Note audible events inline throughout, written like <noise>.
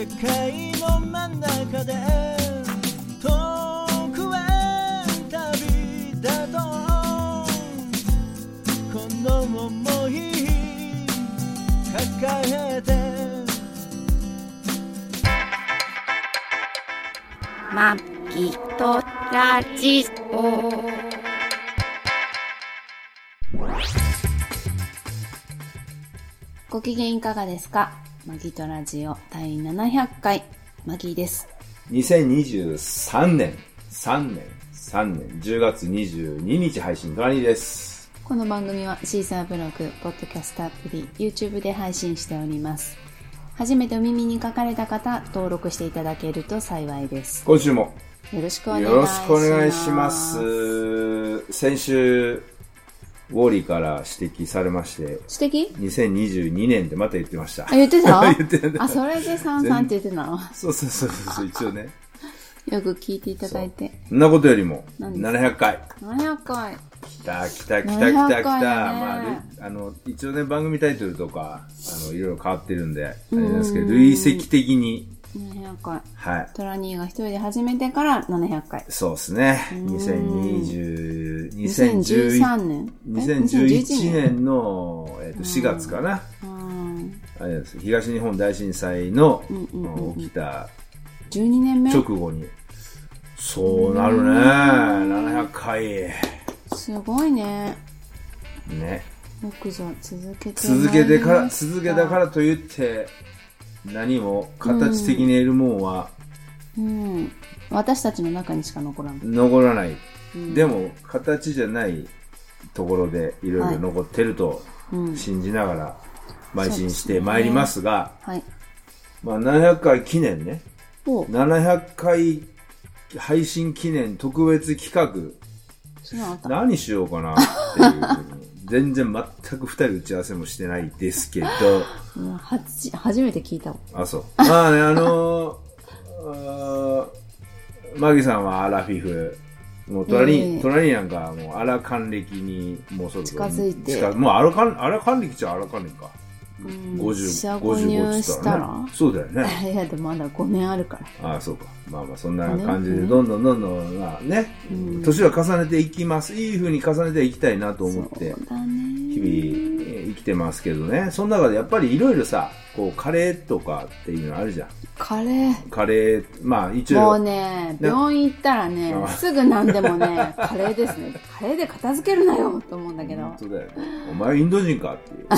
世界の真ん中で遠くへ旅立とう。この想い抱えて。マキトラジオ。ご機嫌いかがですか？マギトラジオ第700回、マギーです。2023年、3年、3年、10月22日配信、トラニーです。この番組はシーサーブログ、ポッドキャストアプリ、YouTube で配信しております。初めてお耳に書かれた方、登録していただけると幸いです。今週もよろしくお願いします。よろしくお願いします。先週、ウォーリーから指摘されまして、指摘？2022年でまた言ってました。あ、言ってた？<laughs> 言ってたあ、それで33って言ってたの？そうそうそうそう、一応ね。よく聞いていただいて。そんなことよりも、何ですか？700回。700回。来た来た来た来た来700た。まあね、あの、一応ね、番組タイトルとか、あの、いろいろ変わってるんで、あれなんですけど、累積的に、700回。はい。トラニーが一人で始めてから700回。そうですね。2020、2013 2011年。え？2011年の、えっと4月かな。うん。あれです東日本大震災のうんうん起きた12年目？直後に。そうなるね。700回。すごいね。ね。よくぞ続けて続けてから、続けたからと言って、何も形的に得るもんはうん。私たちの中にしか残らない。残らない。うんでも、形じゃないところでいろいろ残ってるとうん。信じながら邁進してまいりますが、はい。まあ、700回記念ね。お700回配信記念特別企画。何しようかなっていうふうに。全然全く二人打ち合わせもしてないですけど、うんはじ初めて聞いたわ。あ、そう。まあね、あのー、あーマギさんはアラフィフ。もう隣に、ええ隣になんかもうアラ還暦にもうそろそろ近づいて近もうアラ還、アラ還暦っちゃアラ還暦か。うん50、四捨55五入っつしたらったら？ね。そうだよね。<laughs> いや、でもまだ5年あるから。ああ、そうか。まあまあ、そんな感じで、ねどんどんどんどん、まあね、うん年は重ねていきます。いい風に重ねていきたいなと思って。日々きてますけどね。その中でやっぱりいろいろさ、こう、カレーとかっていうのあるじゃん。カレー。カレー、まあ一応、もうね、な病院行ったらねあ、すぐ何でもね、カレーですね。カレーで片付けるなよと思うんだけど。本当だよね。お前インド人かっていう。あ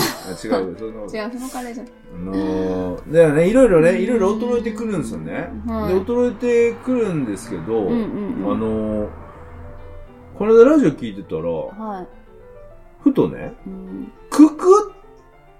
違うよ、<laughs> そんなこと違う、そのカレーじゃん。あのー、だよね、いろいろね、いろいろ衰えてくるんですよね。はいで、衰えてくるんですけど、うんうんうんあのー、この間ラジオ聞いてたら、はい。ふとね、うんくく、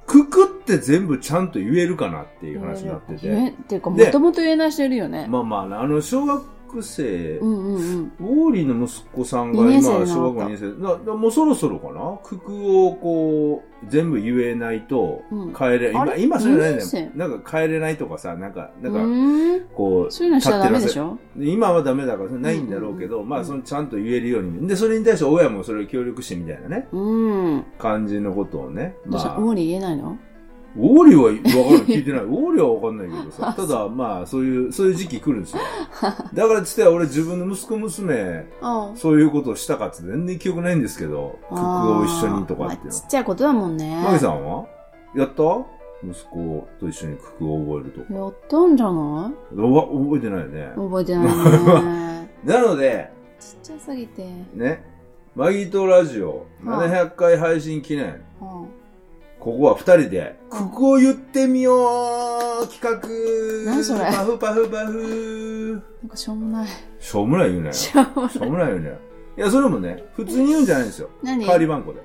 くくって全部ちゃんと言えるかなっていう話になってて。っていうか、もでともと言えない人いるよね。まあまあ、あの、小学生、うんうんうん。ウォーリーの息子さんが今、小学校2年生。だだもうそろそろかな？九九をこう、全部言えないとうん、帰れ、今、あれ？今それないんだ二年よ。なんか帰れないとかさ、なんか、なうんか。こう、そういうのしちゃダメでしょ？ょ今はダメだからないんだろうけど、まあ、そのちゃんと言えるように。で、それに対して親もそれを協力してみたいなね、うん。感じのことをね。まあ、オーリー言えないの？ウォーリーはわかんない、聞いてない。ウォーリーはわかんないけどさ。ただ、まあ、そういう、そういう時期来るんですよ。<laughs> だからつって俺自分の息子娘、うん。そういうことをしたかって全然記憶ないんですけど、クックを一緒にとかっていうのまあちっちゃいことだもんね。マギさんは？やった？息子と一緒にクックを覚えると。やったんじゃない？わ覚えてないよね。覚えてないね。<laughs> なので、ちっちゃすぎて。ね、マギとラジオはい700回配信記念、うんここは二人で、クックを言ってみよう企画何それ？パフパフパフなんかしょうもない。しょうもない言うなよ。しょうもしょうもない言うなよ。いや、それもね、普通に言うんじゃないんですよ。何？代わり番号で。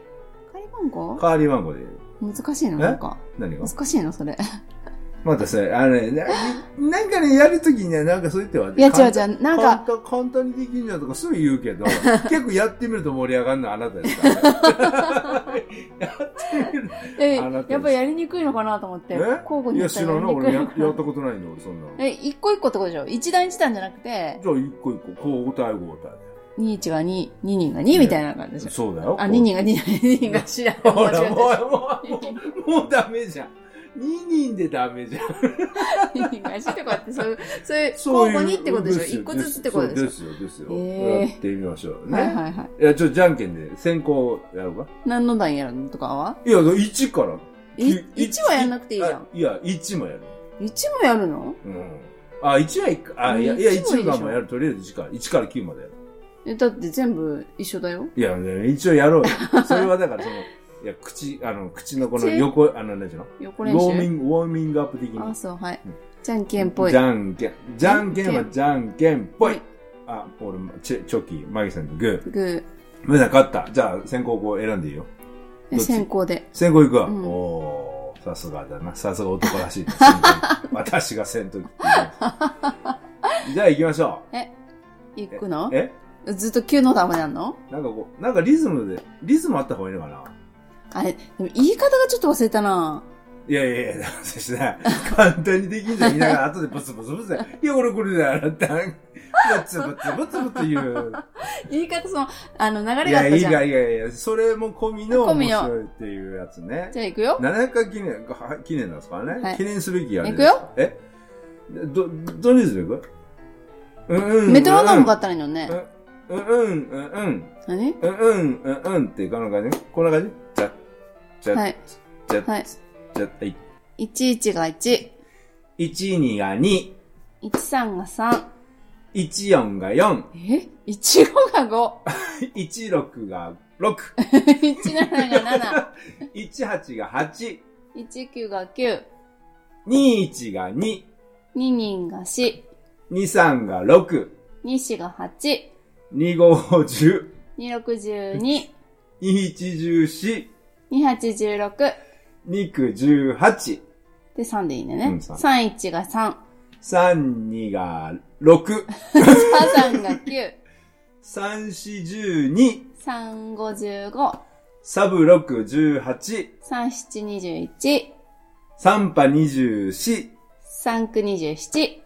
仮番号？代わり番号で言う。難しいのなんか。何が？難しいのそれ。またさ、あのね、ななんかね、やるときにね、なんかそう言ってはいや違う違うなんか簡単簡単にできんじゃんとかすぐ言うけど、<laughs> 結構やってみると盛り上がるのはあなたですから。<laughs> <laughs> <laughs> え、やっぱやりにくいのかなと思って。え？交互にいや、知らない。俺ややったことないんだ、俺、そんなの。え、一個一個ってことでしょ？一段一段じゃなくて、じゃあ、一個一個、交代交代21が2、2人が2みたいな感じでしょ？そうだよ。あ、2人が2、2人が知らん。<laughs> ほら、間違もう、もう、もうダメじゃん。2人でダメじゃん。東とかってそういう、そういう。交互にってことでしょ？一個ずつってことでしょ？ですよ、ですよ。やってみましょうね。はいはいはい。いや、ちょ、じゃんけんで先行やろうか？何の段やるの？とかは？いや、1から。いき一はやんなくていいじゃんあいや、1もやる。?1 もやるの？うん。あ、1はいいか。あ、いや、うんいや、1一もやる。とりあえず1から。1から9までやる。え、だって全部一緒だよ。いや、ね一応やろうよ。<laughs> それはだから、その、いや、口、あの、口のこの口？横、あの、なんていうの？横。ウォーミング、ウォーミングアップ的に。あ、そう、はいうん。じゃんけんぽい。じゃんけん。じゃんけんはじゃんけんぽいはい。あ、俺、チェ、チョキ、マギさんとグー。グ皆さん勝った。じゃあ、先行こう選んでいいよ。ー。どっち？先行で。先行行くわ。うんおー、さすがだな。さすが男らしい。先行私が先頭って言う <laughs> じゃあ行きましょえ、行う。くの？えずっと急のダメなの？なんかこう、なんかリズムで、リズムあった方がいいのかな？あれ、でも言い方がちょっと忘れたないやいやいや、そしてね、簡単にできんじゃん言いながら、後でブツブツブツで、いや、俺これだよ、あったん。ブツブツブツブツ言う。言い方その、あの、流いや、いいれがあったじゃん。かいやいや、それも込みの面込みの白いっていうやつねじ。ゃあ行くよ。700回記念、は記念なんですからね。はい記念すべきやね。行くよえ？ど、どれですかうんうん。メトロノーム買っったらいいのね。うんうんうんうん。何？うんうんうんうんってこんな感じ？こんな感じ？じゃ、はい。じゃ、はい。じゃ、はい。11が1、12が2、13が3、14が4、え ?15 が5、<laughs> 16が6、17が18 <laughs> が8、7、19が9、21が2、2人が4、23が6、24が8、25、10、2612、2114、2816、29、18、で3でいいんだよね。うん三。31が3、32が6、33が9、34、12、3515、サブ6、18、3721、サンパ24、3927、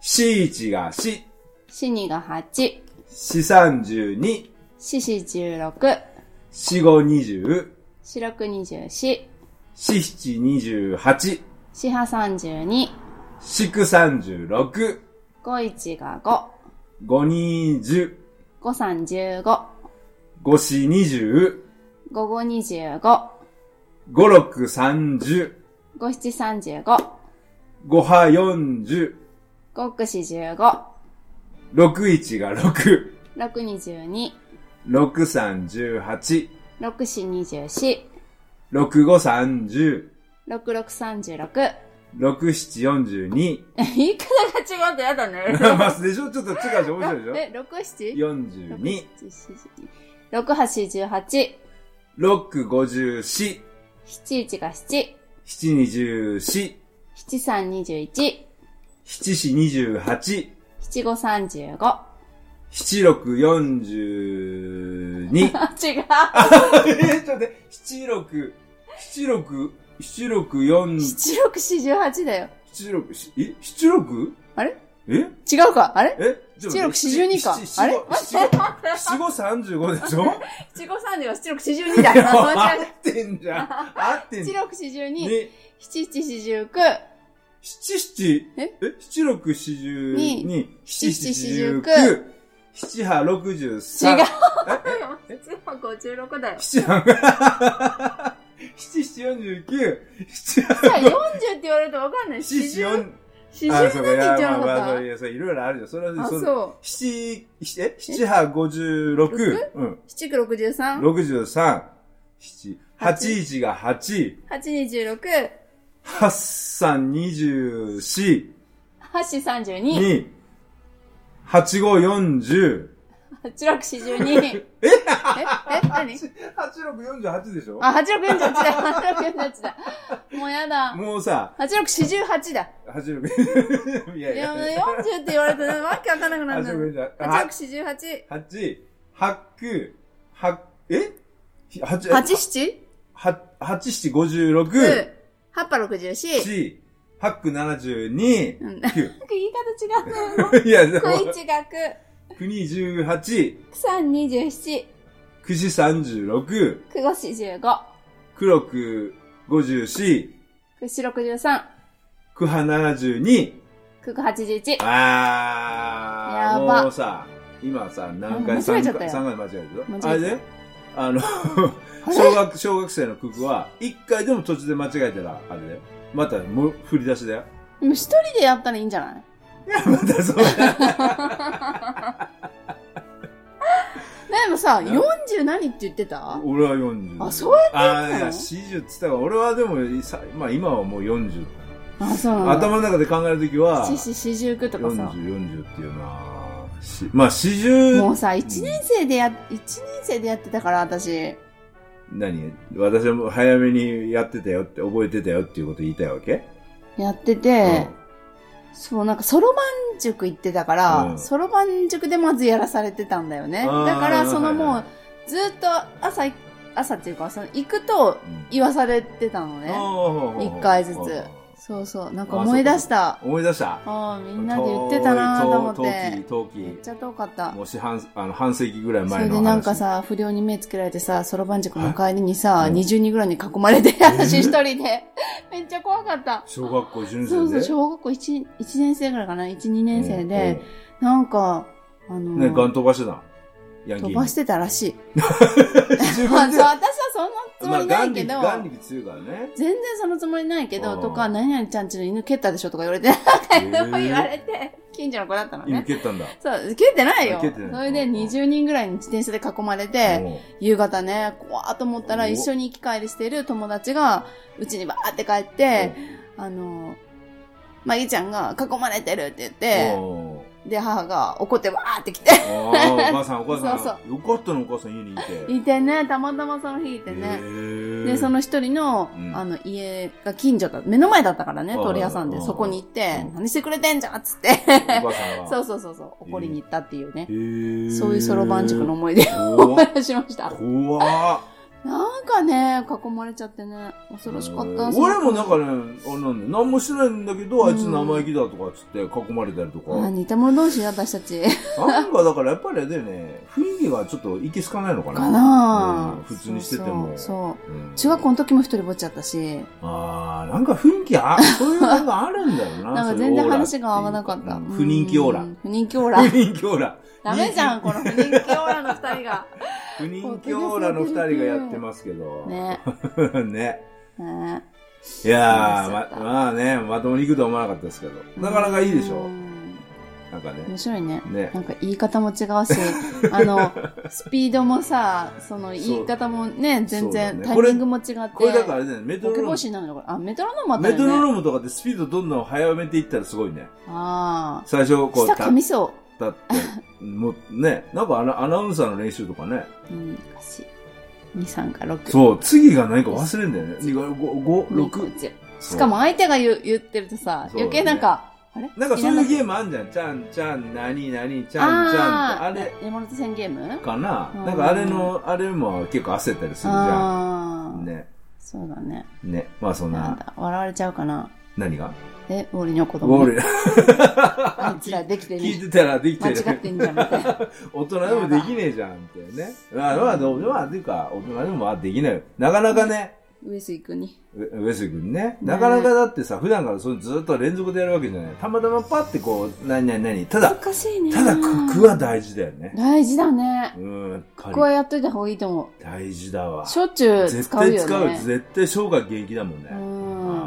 シーチが4、42が8、シ32、4416、シ5 20、4624、シ7 28、四波32、シク36、51が5、5 20、5315、5四20、5525、5 6 30、5735、5波40、5645、6 1が6、622、6 3 18、6424、6 5 30、6636。6 7 42。言い方が違うとやだね。<laughs> まあ、でしょ？ちょっと違うでしょ面白いでしょ？え、67? 42、6818、6 54、71が7、7 24、7321、7 4 28、7535。7 6 42。違う。<laughs> え、ちょっと待って、七六、七六、七六四、7648だよ。七六、しえ、七六？あれ？え？違うか？あれ？え？七六四十二か？七あれ？七五七五三十五でしょ <laughs> ?7530 は7642だ。いや間違合ってんじゃん。合ってえんじゃん。た。7642、ね、7749、七七、え？え？七六四十に二、七七四十七七十九、七波六十三。違う七波五十六だよ。七波、七七四十九。七波。四十って言われるとわかんない。七四。四十何って言っちゃうのか。ま、いや、いろいろあるじゃん。それは、そそう。七、え？七波五十六。うん。七九六十三？六十三。七。八一が八。八二十六？八三二十四。八三十二？二。8540。8642。え？え？え？何 ?8648 でしょ？あ、8648だ。8648だ。もうやだ。もうさ。8648だ。86、いやいや。いや、40って言われて、わけわかんなくなる八六。8648。8、8、8、え ?8、8、7?8、7、56。8、8、64。七、八九七十二、うん。九。言い方違うね。<laughs> いや、でも、こいちが9、国十八、3 27、九四三十六、9 5 45、九六五十四、9クシ63、クハ72。クク81。あー、やばもうさ、今さ、何回、あ間違えちゃったよ3回間違えるよ間違え。たあれで？あの、小学、小学生のククは、1回でも途中で間違えたら、あれだよ。また、もう、振り出しだよ。でも一人でやったらいいんじゃない？いや、またそうだ。でもさ、ん40何って言ってた？俺は40。あそうやってあーいや、たの40って言ったから、俺はでも、さまあ今はもう40。あ、そうなんだ。頭の中で考えるときは、七四四十九とか40、さ。40っていうなしまあ、40、もうさ、1年生でや、一年生でやってたから、私。何？私はもう早めにやってたよって、覚えてたよっていうこと言いたいわけ？やってて、そう、なんか、そろばん塾行ってたからう、ん。そろばん塾でまずやらされてたんだよね。だから、そのもうはい。はい、ずっと朝、朝っていうか、その、行くと言わされてたのね。一回ずつそうそう、なんか思い出した。思い出したああ、みんなで言ってたなと思って。陶器、陶器。めっちゃ遠かった。もし半、あの、半世紀ぐらいそ前の話。れでなんか、さ、不良に目つけられてさ、そろばん塾の帰りにさ、うん20人ぐらいに囲まれて、私一人で。めっちゃ怖かった。小学校1年生で？そうそう、小学校 1, 1年生ぐらいかな ?1、2年生で、なんか、あのうん、ね、ガン飛ばしてた。飛ばしてたらしい。<laughs> <laughs> 私つもりないけど、まあ、眼力強いからね。全然そのつもりないけど、うんとか、何々ちゃんちの犬蹴ったでしょとか言われて、なんか言われて、近所の子だったの今ね。蹴ったんだ。そう、蹴ってないよ。それで20人ぐらいに自転車で囲まれて、夕方ね、怖ーと思ったらお一緒に行き帰りしてる友達が、うちにバーって帰って、あの、マギちゃんが囲まれてるって言って、おで、母が怒ってバーって来て、ああ、お母さん、お母さん。<laughs> そうよかったの、お母さん家にいて。いてね、たまたまその日いてへね。ー。で、その一人の、うん。あの、家が近所だ、目の前だったからね、はい鳥屋さんで、うん。そこに行ってう、ん。何してくれてんじゃんっつって、お母さんが。<laughs> そうそうそうそう、怒りに行ったっていうね。そういうそろばん塾の思い出を怖思いっ。出 <laughs> しました。怖っなんかね、囲まれちゃってね、恐ろしかった。俺もなんかね、ね、あれなんだよ。何もしてないんだけど、あいつ生意気だとかっつって囲まれたりとか。あ似た者同士私たち。<laughs> なんかだからやっぱりあれだよね、雰囲気がちょっといけすかないのかな。かなうん普通にしてても。そうそううん中学校の時も一人ぼっちゃったし、ああ、なんか雰囲気あ、そういうのがあるんだよな。<laughs> なんか全然話が合わなかった。うん不人気オーラう。ん不人気オーラ。不人気オーラ。ダメじゃん、この不人気オーラの二人が。<laughs> 不人気オーラの二人がやってますけど。ね。<laughs> ね。ねいやー、ま、まあね、まともに行くとは思わなかったですけど。なかなかいいでしょう。んなんかね。面白いね。ねなんか言い方も違うし、<laughs> あの、スピードもさ、その言い方もね、全然、ねタイミングも違って。これだからね、メトロノームあ、メトロノームあったよね。メトロノームとかでスピードどんどん速めていったらすごいね。あ最初、こあ。う、下噛みそ立って、<laughs> もうね、なんかアナアナウンサーの練習とかね。う。うん、昔。2、3か6。そう、次が何か忘れんだよね。2が5、5、2 6。10しかも相手が言う言ってるとさ、余計なんか、あれ？なんかそういうゲムームあんじゃん。ちゃんちゃん、なになに、ちゃんちゃん。あれ山手線ゲーム？かなうんなんかあれの、あれも結構焦ったりするじゃん。ね。そうだね。ね。まあそんな、なんだ、笑われちゃうかな。何が？え、俺の子供。俺、あいつらできて聞いね。てたらできてる。間違ってんじゃんみたいな。<laughs> 大人でもできねえじゃんってね。まあまあ、どうまあ、っていうか、大人でもまあできないよ。なかなかね、上杉君に。ウ上杉君ね。なかなかだってさ、普段からそうずっと連続でやるわけじゃない。たまたまパってこう、何何何。ただ、難しいね。ただ、ククは大事だよね。大事だね。うん、やっぱここはりやっといた方がいいと思大事だわう。。しょっちゅう絶使うよ対使う。ね。絶対生涯現役だもんね。うん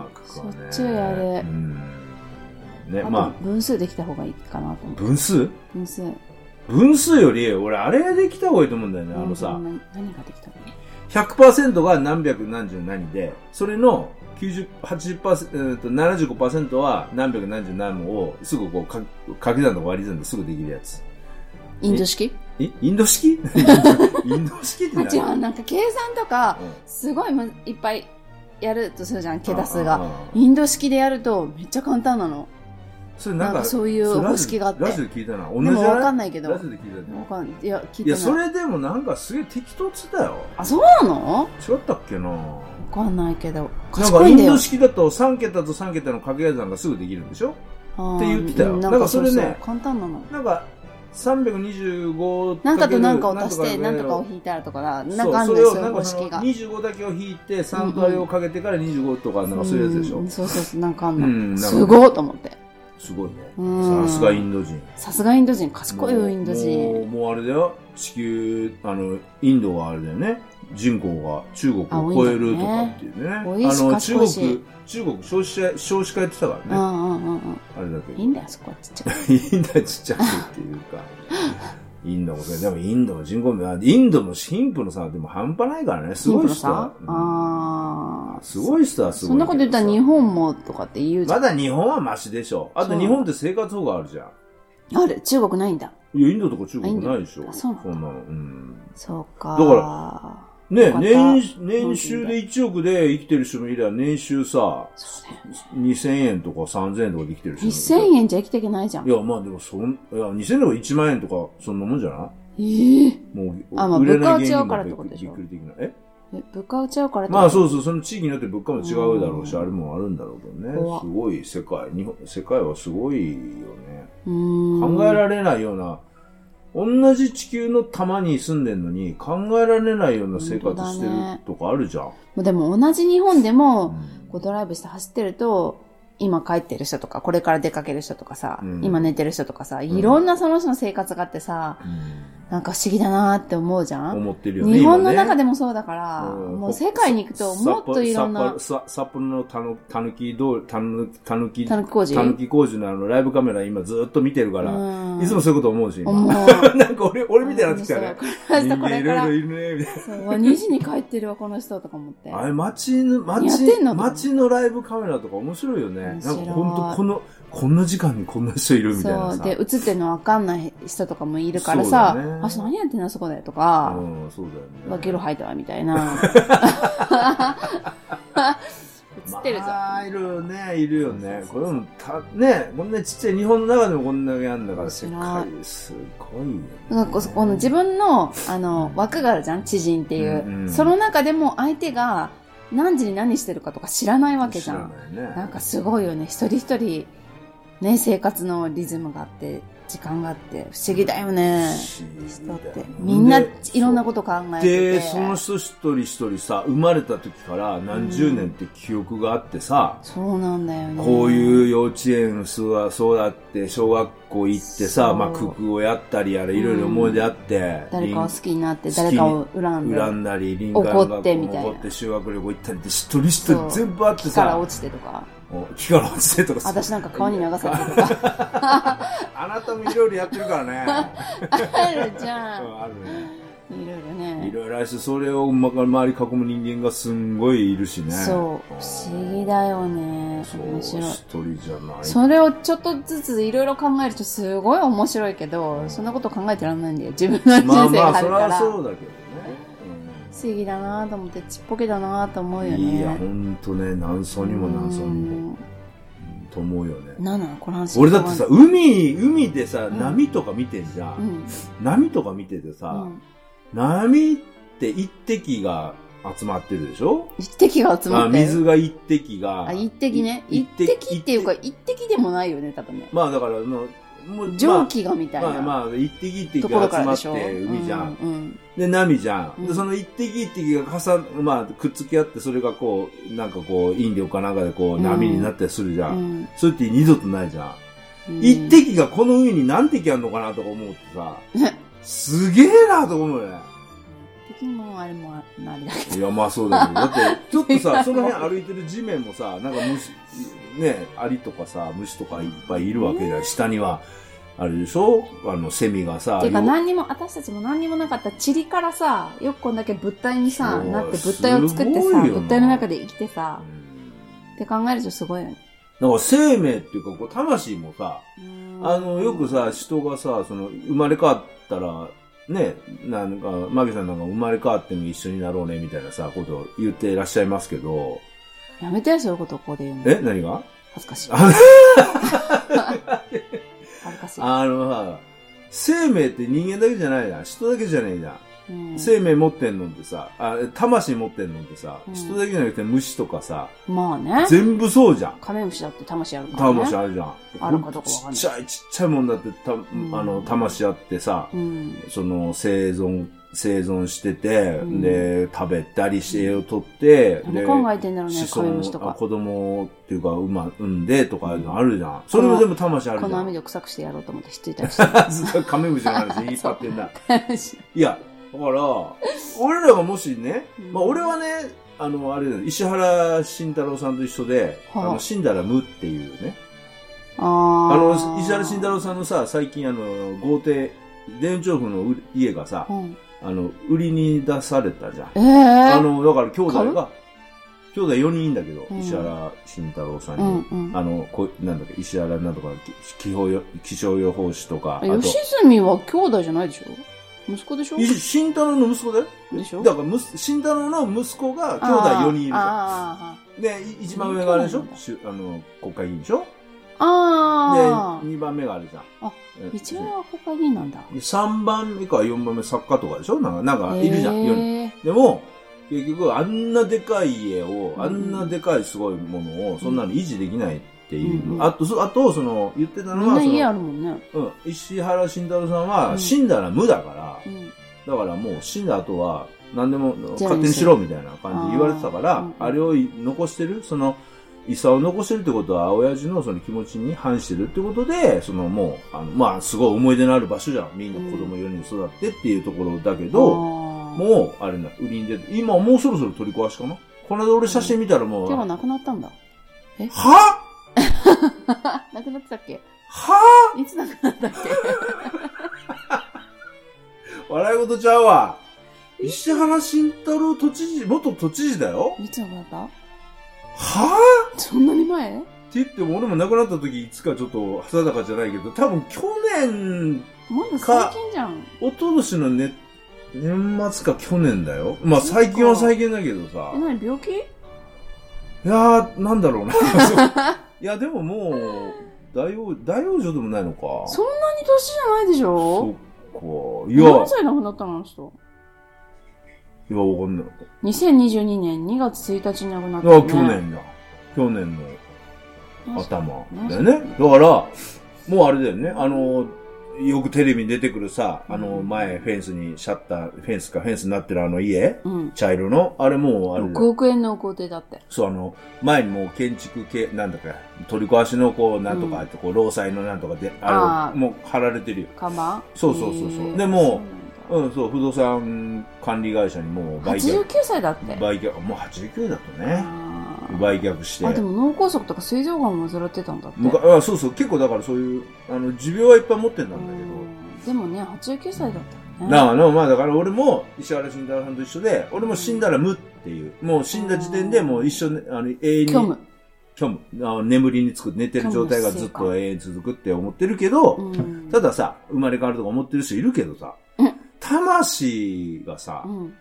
あ。ーククはねしょっちやるう。ん。ね、あまと分数できた方がいいかなと思あ、う。分数？分数。分数より、俺、あれできた方がいいと思うんだよね。あのさ、何何ができたの？100%が何百何十何で、それの90、80%、えーと75%は何百何十何もをすぐこうか掛け算とか割り算ですぐできるやつ。インド式？え？インド式？<laughs> インド式ってあ、何違う、なんか計算とか、うんすごいむいっぱいやるとするじゃん、桁数ああが。あインド式でやるとめっちゃ簡単なの。それなんか、そういう方式があってラジオで聞いたな。同でもじじゃわかんないけど。わラジオで聞いたね。かんいや、聞いてない。それでもなんかすげえ適当っつったよ。あ、そうなの？違ったっけな？わかんないけど。なん賢いんだよかインド。式だと3桁と3桁の掛け算がすぐできるんでしょ？って言ってたようんなんかそれね簡単なの。なんか、325なんかとなんかを足して、ななんんとかを引いたらとか、なんかあんそのよ、そういううそれをなんかその方式が。25だけを引いて3とあれをかけてから25とかなんかそういうやつでしょ、うんそうそうそう、なんかあんうんの。すごいと思って。すごいね。うん。さすがインド人。さすがインド人、賢いよ、インド人。もうあれだよ。地球あのインドはあれだよね人口が中国あを超えるとかっていうねあねの中国中国少子化少子化やってたかうらね、んうんうんうん。あれだけどいいんだよ、そこはちっちゃく。インドはちっちゃくっていうか、インドもでもインドの人口も、インドの貧富の差はでも半端ないからね、すごい人は貧富の差？あーすごい人はすごい。そんなこと言ったら日本もとかって言うじゃん。まだ日本はマシでしょ。あと日本って生活保護あるじゃん。ある中国ないんだ。いや、インドとか中国ないでしょ。そうそんなの。うん。そうか。だからね年、年収で1億で生きてる人もいれば、年収さ、そうだよ。2000円とか3000円とかで生きてる人もいる。1000円じゃ生きていけないじゃん。いや、まあでも、そん、いや、2000円とか1万円とか、そんなもんじゃない？ええもう、あまあ売れない物価は違うからってことでしょびっくり的な。え？え物価落ちちゃうからまあそうう。そう、その地域によって物価も違うだろうし、うんあれもあるんだろうけどね。すごい世界、日本、世界はすごいよね。考えられないような、同じ地球の玉に住んでんのに、考えられないような生活してるとかあるじゃん。もうでも同じ日本でも、うん。こうドライブして走ってると、今帰ってる人とか、これから出かける人とかさ、うん。今寝てる人とかさ、いろんなその人の生活があってさ、なんか不思議だなって思うじゃん？思ってるよね。日本の中ででもそうだから、もう世界に行くともっといろんな、札幌のたぬたぬき通り、たぬたぬき、たぬき工事？たぬき工事のあのライブカメラ今ずっと見てるから、うんいつもそういうこと思うし、今思う。<laughs> なんか俺、俺みたいになってきたね。これからろいろいるね、みたいそう、うわ2時に帰ってるわ、この人とか思って。な。あれ、街の、街街のライブカメラとか面白いよね。なんか本当この、こんな時間にこんな人いるみたいなさ。そう。で、映ってるのわかんない人とかもいるからさ、だねあ、何やってんのそこでとか、うん、そうだよね。うわゲロ吐いたわ、みたいな。<laughs> 映ってるぞ。まあ、いるよね、いるよね。これもた、ね、こんなちっちゃい日本の中でもこんだけあるんだから、世面界すごいよね。なんかここの自分の、あの、枠があるじゃん知人っていう、うんうんその中でも相手が何時に何してるかとか知らないわけじゃん。知らないね。なんかすごいよね。一人一人、ね、生活のリズムがあって、時間があって、不思議だよね。人って。みんないろんなこと考えてて。で、その人一人一人さ、生まれた時から何十年って記憶があってさ、そうなんだよね。こういう幼稚園育育って、小学校行ってさ、そうまあ、九九をやったりやら、いろいろ思い出あって、誰かを好きになって、誰かを恨んで。恨んだり、林間学校怒ってみたいな怒って修学旅行行ったりって、一人一そう人全部あってさ、木から落ちてとか。お木から落ちてとかさ私なんか川に流されてとか。<laughs> あなたもいろいろやってるからね。あるじゃ。うんんあるね。いろいろね。いろいろあるし、それをま周り囲む人間がすんごいいるしね。そう。不思議だよね。そう面白い。一人じゃない。それをちょっとずついろいろ考えるとすごい面白いけど、そんなこと考えてらんないんだよ。自分の人まあ生まあ、それがあるから。はそうだけどね。不思議だなと思って、ちっぽけだなと思うよね。うんいや、ほんとね、何層にも何層にも。うんと思うよね。なんなの？この話。俺だってさ、海、海でさ、ん波とか見てんじゃ。うんん。波とか見ててうさ、ん。波って一滴が集まってるでしょ？一滴が集まあって。水が一滴が。あ、一滴ね。い一滴っていうか、一滴でもないよね、多分ね。まあだから、もう、蒸気がみたいな。まあまあ、一滴一滴ところが集まって海じゃん。うんうんで、波じゃん。うんで、その一滴一滴が重な、まあ、くっつき合って、それがこう、なんかこう、引力かなんかでこう、うん波になったりするじゃ。うんんそれって二度とないじゃん。うん一滴がこの海に何滴あるのかなとか思ってさ、すげえなと思うよね。一滴もあれもあれだけど。いや、まあそうだけど。だって、<laughs> ちょっとさ、その辺歩いてる地面もさ、なんか虫、ね、アリとかさ、虫とかいっぱいいるわけじゃん。下には、あれでしょ？あの、セミがさ、ていうかよ何にも、私たちも何にもなかった塵からさ、よくこんだけ物体にさ、なって物体を作ってさ、物体の中で生きてさう、んって考えるとすごいよね。だから生命っていうか、こう魂もさ、ああの、よくさ、人がさ、その、生まれ変わったら、ね、なんか、マギさんなんか生まれ変わっても一緒になろうね、みたいなさ、ことを言ってらっしゃいますけど、やめてよ、そういうことをここで言うの。え何が？恥ずかしい。あ恥ずかしい。あのさ、生命って人間だけじゃないじゃん。人だけじゃないじゃん。うん生命持ってんのってさ、あ魂持ってんのってさ、うん人だけじゃなくて虫とかさ、まあね。全部そうじゃん。カメムシだって魂あるからね。魂あるじゃん。あるかどうかわかんないちっちゃいちっちゃいもんだって、た、んあの、魂あってさ、うん。その、生存、生存してて、うんで、食べたりして、栄養取って、で、何考えてんだろうね、子カメムシとか。子供っていうか、産ま、産んでとかあるじゃん。それも全部魂あるじゃん。この網で臭くしてやろうと思ってひっついたりして。カメムシの話引っ張ってんだ。<laughs> いや、だから、<laughs> 俺らがもしね、うんまあ俺はね、あの、あれ石原慎太郎さんと一緒で、はああの、死んだら無っていうね。ああーの、石原慎太郎さんのさ、最近あの、豪邸、田園調布のう家がさう、んあの、売りに出されたじゃん。ええあの、だから兄弟が、兄弟4人いんだけど、うん石原慎太郎さんうに。んうん。あの、こなんだっけ、石原なんとか、気気象予報士とか、吉住は兄弟じゃないでしょ？息子でしょ？い慎太郎の息子だよ。でしょ？だから慎太郎の息子が兄弟4人いるじゃん。で、い一番上があれでしょ？あの、国会議員でしょ？あー。あで、二番目があれじゃん。あえー。一番は国会議員なんだ。で三番目か四番目作家とかでしょ？なんか、なんかいるじゃん、へー四人。でも、結局、あんなでかい家を、うんあんなでかいすごいものを、そんなの維持できないっていう。うんあと、そあと、その、言ってたのは、ね。うん、石原慎太郎さんうは、ん死んだら無だから、うん。だからもう死んだ後は、何でも勝手にしろみたいな感じで言われてたから、ああれを残してる、その、遺産を残してるってことは、親父のその気持ちに反してるってことで、そのもう、あの、まあ、すごい思い出のある場所じゃん。みんな子供4人育ってっていうところだけど、ももう、あれな、売りに出て、今もうそろそろ取り壊しかなこの間俺写真見たらもう、は手がなくなったんだ。は？<laughs> なくなってたっけ？はいつなくなったっ <laughs> 笑い事ちゃうわ。石原慎太郎都知事、元都知事だよけいつなくなった？はそんなに前？って言っても俺も亡くなった時いつかちょっと定かじゃないけど、多分去年、まだ最近じゃん。一昨年のね、年末か去年だよ。まあ最近は最近だけどさえ、。何病気？いやー、なんだろうな。<laughs> いや、でももう、大王、大王女でもないのか。そんなに年じゃないでしそょっか。いや、何歳亡くなったのあの人？いや、わかんない。2022年2月1日に亡くなったよね。去年だ。去年のあ頭だよね。だから、もうあれだよね。あの、よくテレビに出てくるさ、あの、前、フェンスに、シャッター、フェンスか、フェンスになってるあの家うん。茶色のあれもう、あれだ。6億円の豪邸だって。そう、あの、前にもう建築系、なんだか、取り壊しのこう、なんとかこう、労災のなんとかで、あれ、もう貼られてるよ。看板？そうそうそうそう。でもそううん、そう、不動産管理会社にもう売却、89歳だって。売却、もう89だとね、売却して。あ、でも脳梗塞とか膵臓がんを患ってたんだって。あそうそう、結構だからそういう、あの、持病はいっぱい持ってんだんだうんでもね、89歳だったね。なあ、まあだから俺も、石原慎太郎さんと一緒で、俺も死んだら無っていう、もう死んだ時点でもう一緒に、あの、永遠に、虚無。虚無。あの眠りにつく、寝てる状態がずっと永遠に続くって思ってるけど、うんたださ、生まれ変わるとか思ってる人いるけどさ、うん魂がさう、ん。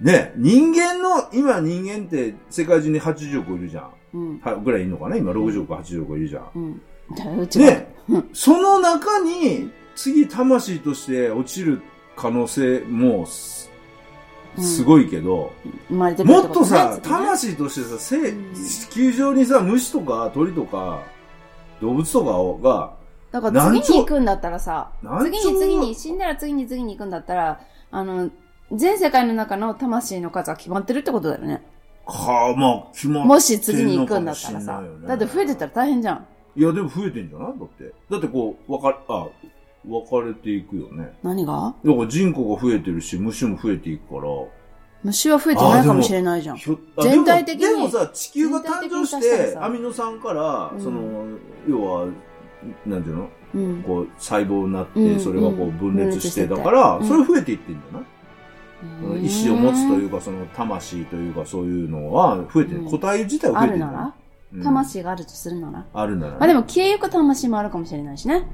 ね、人間の、今人間って世界中に80億いるじゃん。うん。はぐらいいるのかな？今60億、80億いるじゃん。うん。ねうん、その中に、次魂として落ちる可能性もす、ごいけど、生まれてくるもっとさ、魂としてさ、せうん地球上にさ、虫とか鳥とか、動物とかをが、だから次に行くんだったらさ、何次兆に次に、死んだら次に次に行くんだったら、あの、全世界の中の魂の数は決まってるってことだよね。はあ、まあ、決まっもし次に行くんだったらさだって増えてたら大変じゃん。いや、でも増えてんじゃない？だって。だってこう、分かれ、あ、分かれていくよね。何が？だから人口が増えてるし、虫も増えていくから。虫は増えてないかもしれないじゃん。全体的にでもさ、地球が誕生して、さアミノ酸から、うんその、要は、なんていうの？うん。こう、細胞になって、うんそれがこううん分裂して、だから、うんそれ増えていってんじゃない、うん意志を持つというか、その魂というか、そういうのは増えてる。うん個体自体は増あえてる。るなら？うん。魂があるとするなら？あるなら。ね。まあでも消えゆく魂もあるかもしれないしね。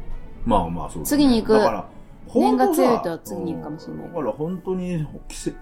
まあまあそうだね。次に行く。だから念が強いと次に行くかもしれない。だから本当に、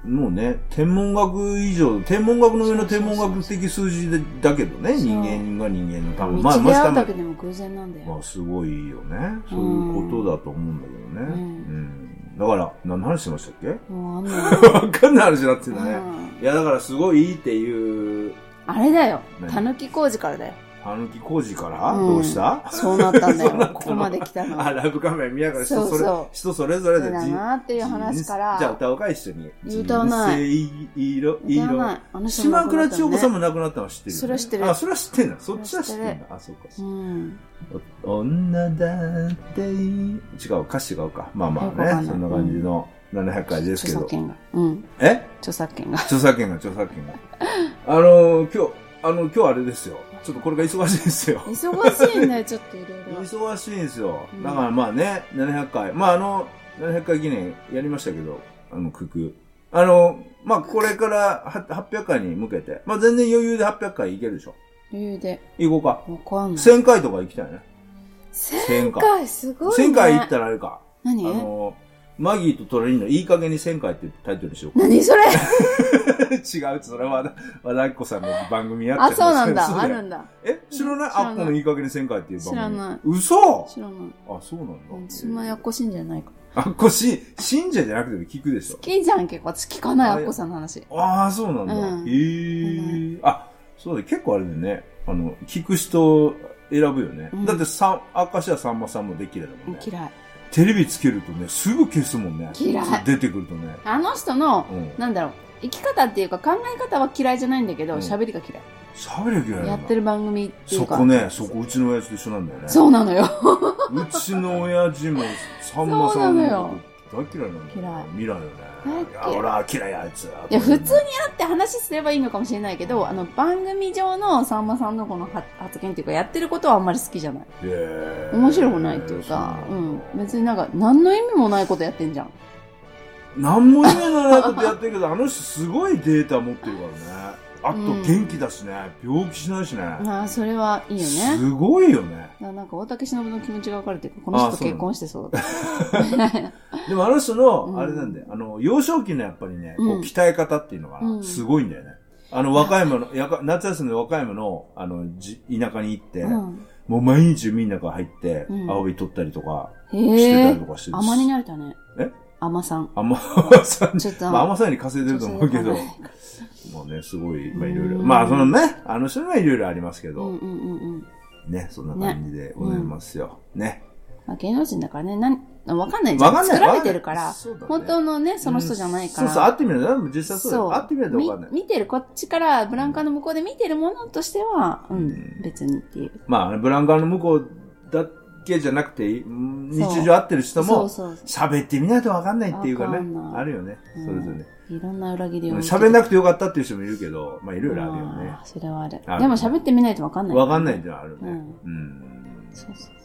もうね、天文学以上、天文学の上の天文学的数字でだけどね、人間が人間の多道分、まあ、でもしかも、会うだけでも偶然なんだよ。まあすごいよね。そういうことだと思うんだけどね。うん。うんだから、何の話してましたっけ？<laughs> わかんない話になってんだね。うんいや、だからすごいいいっていう、あれだよ。何？たぬき工事からだよ。たぬき工事から、うんどうした？そうなったんだ。<laughs> よここまで来たの。あ、ライブカメラ見ながら人それそうそう人それぞれでそうだなっていう話からじゃあ歌おうか、一緒に。歌わない人生色、歌わない色。あの人島倉千代子さんも亡くなったの知ってる？よねそれは知ってるあ、それは知ってんだ。そっちは知ってんだ。あ、そうか。うん。お女だっていい。違う、歌詞違うか。まあまあね、そんな感じの700回ですけど。著作権が。うん。え？著作権が。著作権が、著作権が。あの、今日、あの、今日あれですよ。ちょっとこれが忙しいですよ。忙しいんだよ、<laughs> ちょっといろいろ。忙しいんですよう。んだからまあね、700回。まああの、700回記念やりましたけど、あの、クク。あの、まあこれからは800回に向けて、まあ全然余裕で800回いけるでしょ。余裕で。行こうか。わかんない。1000回とか行きたいね。1000回、すごいね。1000回行ったらあれか。あ何の、マギーとトレリンのいい加減に1000回ってタイトルにしようか。何それ？違う、それは和田、アキ子さんの番組やってあ、そうなんだ。よあるんだ。え知らない？あっこのいい加減に1000回っていう番組。知らない嘘？知らない。あ、そうなんだ。うんそんなやっこしいんじゃないか。あっこし、信者じゃなくても聞くでしょ好。きじゃん、結構。私聞かない、あっこさんの話。ああ、そうなんだ。うんへえ。あ、そうだ、結構あれだよね。あの、聞く人選ぶよね。うんだって、さん、明石家さんまさんもできれだもんね。嫌い。テレビつけるとね、すぐ消すもんね。嫌い出てくるとね。あの人の、うん。なんだろう、生き方っていうか考え方は嫌いじゃないんだけど、うん喋りが嫌い。喋りゃいけないやってる番組っていうか。そこね、そこうちの親父と一緒なんだよね。そうなのよ。<laughs> うちの親父も、さんまさんのこと大嫌いなんだよ。嫌い未来よね。大嫌いいや、俺は嫌いあいつ。いいや、普通に会って話すればいいのかもしれないけど、あの、番組上のさんまさんのこのは発言っていうか、やってることはあんまり好きじゃない。面面白くないっていうか、うん。別になんか、何の意味もないことやってんじゃん。何も意味のないことやってるけど、あの人すごいデータ持ってるからね。あとうん元気だしね。病気しないしね。ああ、それはいいよね。すごいよね。ななんか、大竹しのぶの気持ちがわかるっていうか、この人と結婚してそう。<laughs> でもあの人うの、んあれなんだよ。あの、幼少期のやっぱりね、こううん鍛え方っていうのがう、んすごいんだよね。あの、和歌山の、やか夏休みの和歌山の、あの、じ田舎に行って、うん。もう毎日海の中入ってう、ん青い取ったりとか、へしてたえりとかしてる。甘になれたね。え？甘さん。甘さんにちょっと、まあ甘さに稼いでると思うけど、ね、すごい、まあいろいろ。うんまあそのね、あの人にはいろいろありますけど、うんうんうんうん。ね、そんな感じでございますよ。ね。まあ、芸能人だからね、なん、わかんないじゃん。わかんない。作られてるから、ね本当のね、その人じゃないから。そうそう、会ってみると、実際そう。会ってみないとわかんない。み見てる、こっちからブランカーの向こうで見てるものとしては、ううんん、別にっていう。まあ、ブランカーの向こうだけじゃなくて、うん日常会ってる人も、喋ってみないとわかんないっていうかね。あるよね。うんそれぞれね。いろんな裏切りを。喋んなくてよかったっていう人もいるけど、まあいろいろあるよねそれはあるあ。るでも喋ってみないとわかんない。わかんないっていうのはあるね。うんうん。そうそう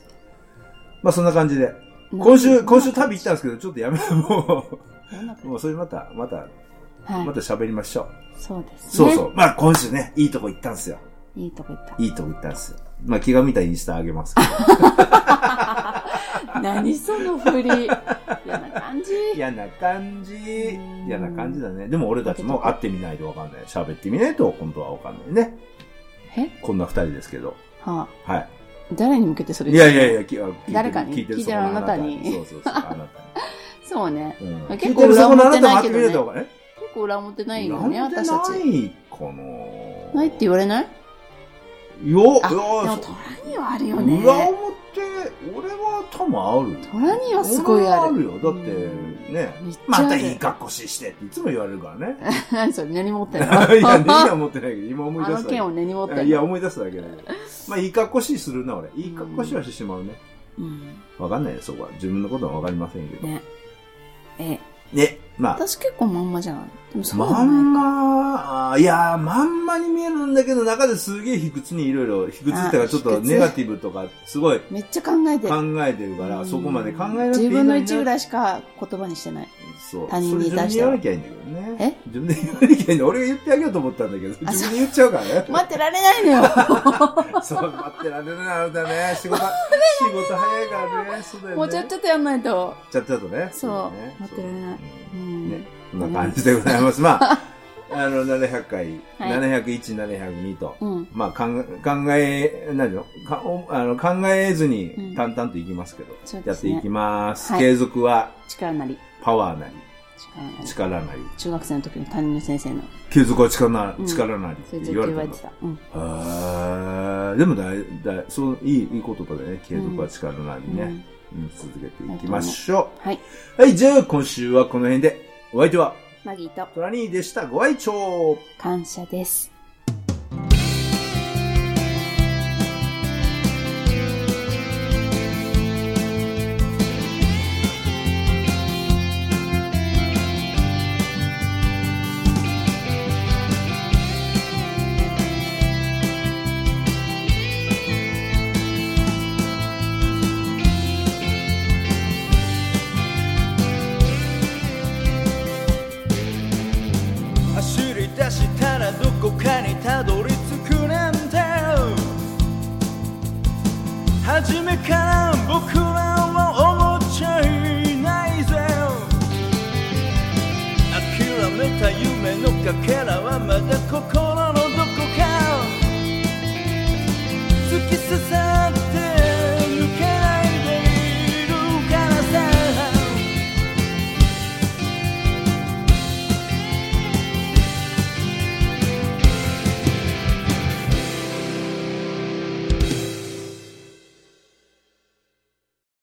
まあそんな感じで。今週、今週多旅行ったんですけど、ちょっとやめ、も分う、もうそれまた、また、はい。また喋りましょう。そうですね。そうそう。まあ今週ね、いいとこ行ったんですよ。いいとこ行った。いいとこ行ったんですよ。まあ気が向いたらインスタあげますけど。<laughs> <laughs> 何その振り。嫌な感じ。嫌な感じうん。嫌な感じだね。でも俺たちも会ってみないとわかんない。喋ってみないと本当はわかんないね。え？こんな二人ですけど。はあ、はい。誰に向けてそれいやいやいや、誰かに？聞いてるあなたにそうそうそう、あなた <laughs> そうね。に。うん結構聞いてるそこのあないとわかんない。結構裏表ないよね、私たち。ないかなないって言われない？よ、あ、でいもや、虎にはあるよね。裏表、俺は多分ある。虎にはすごいある。あるよ。だって、ねめっちゃあるまたいい格好ししてっていつも言われるからね。何 <laughs> それ根に持って <laughs> いるや、の根には持ってないけど、今思いあの出しただけ剣を根に持ってるいや、思い出すだけだけど。まあ、いい格好しするな、俺。いい格好しはしてしまうね。うん。わかんないよ、そこは。自分のことはわかりませんけど。ね。え、ね、まあ、私結構まんまじゃない？でもそうまんま、いやー、まんまに見えるんだけど、中ですげえ卑屈にいろいろ、卑屈っていうかちょっとネガティブとか、すごいめっちゃ考えて考る。えてるから、うんそこまで考えなくていい自分の一ぐい。らいしか言葉にしてない。そう。他人に対して自分で言わなきゃいいんだけどね。え自分で言わなきゃいいんだ。俺が言ってあげようと思ったんだけど、あ自分で言っちゃうからね。待ってられないのよ。<laughs> そう、待ってられるな、あなたね。仕事、<laughs> 仕事早いからね。そうだよね。もうちょっとやんないと。ちゃっちゃとね。そうね待ってられないうんうんね。こんな感じでございます。まあ、あ <laughs> あの、700回、はい701、702と、うん。まあ、考え、何のかおあの考えずうんに淡々といきますけど、そうですねやっていきます。はい継続は力なり。パワーなり、力なり。中学生の時の担任の先生の。継続は力な,、うん力なりって言われて。た。うん。あーでもだい、だい、そう、いい、いい言葉だね。継続は力なりね。うんうん続けていきましょはい。う。はい、じゃあ今週はこの辺で。お相手は、マギーとトラニーでした。ご愛聴感謝です。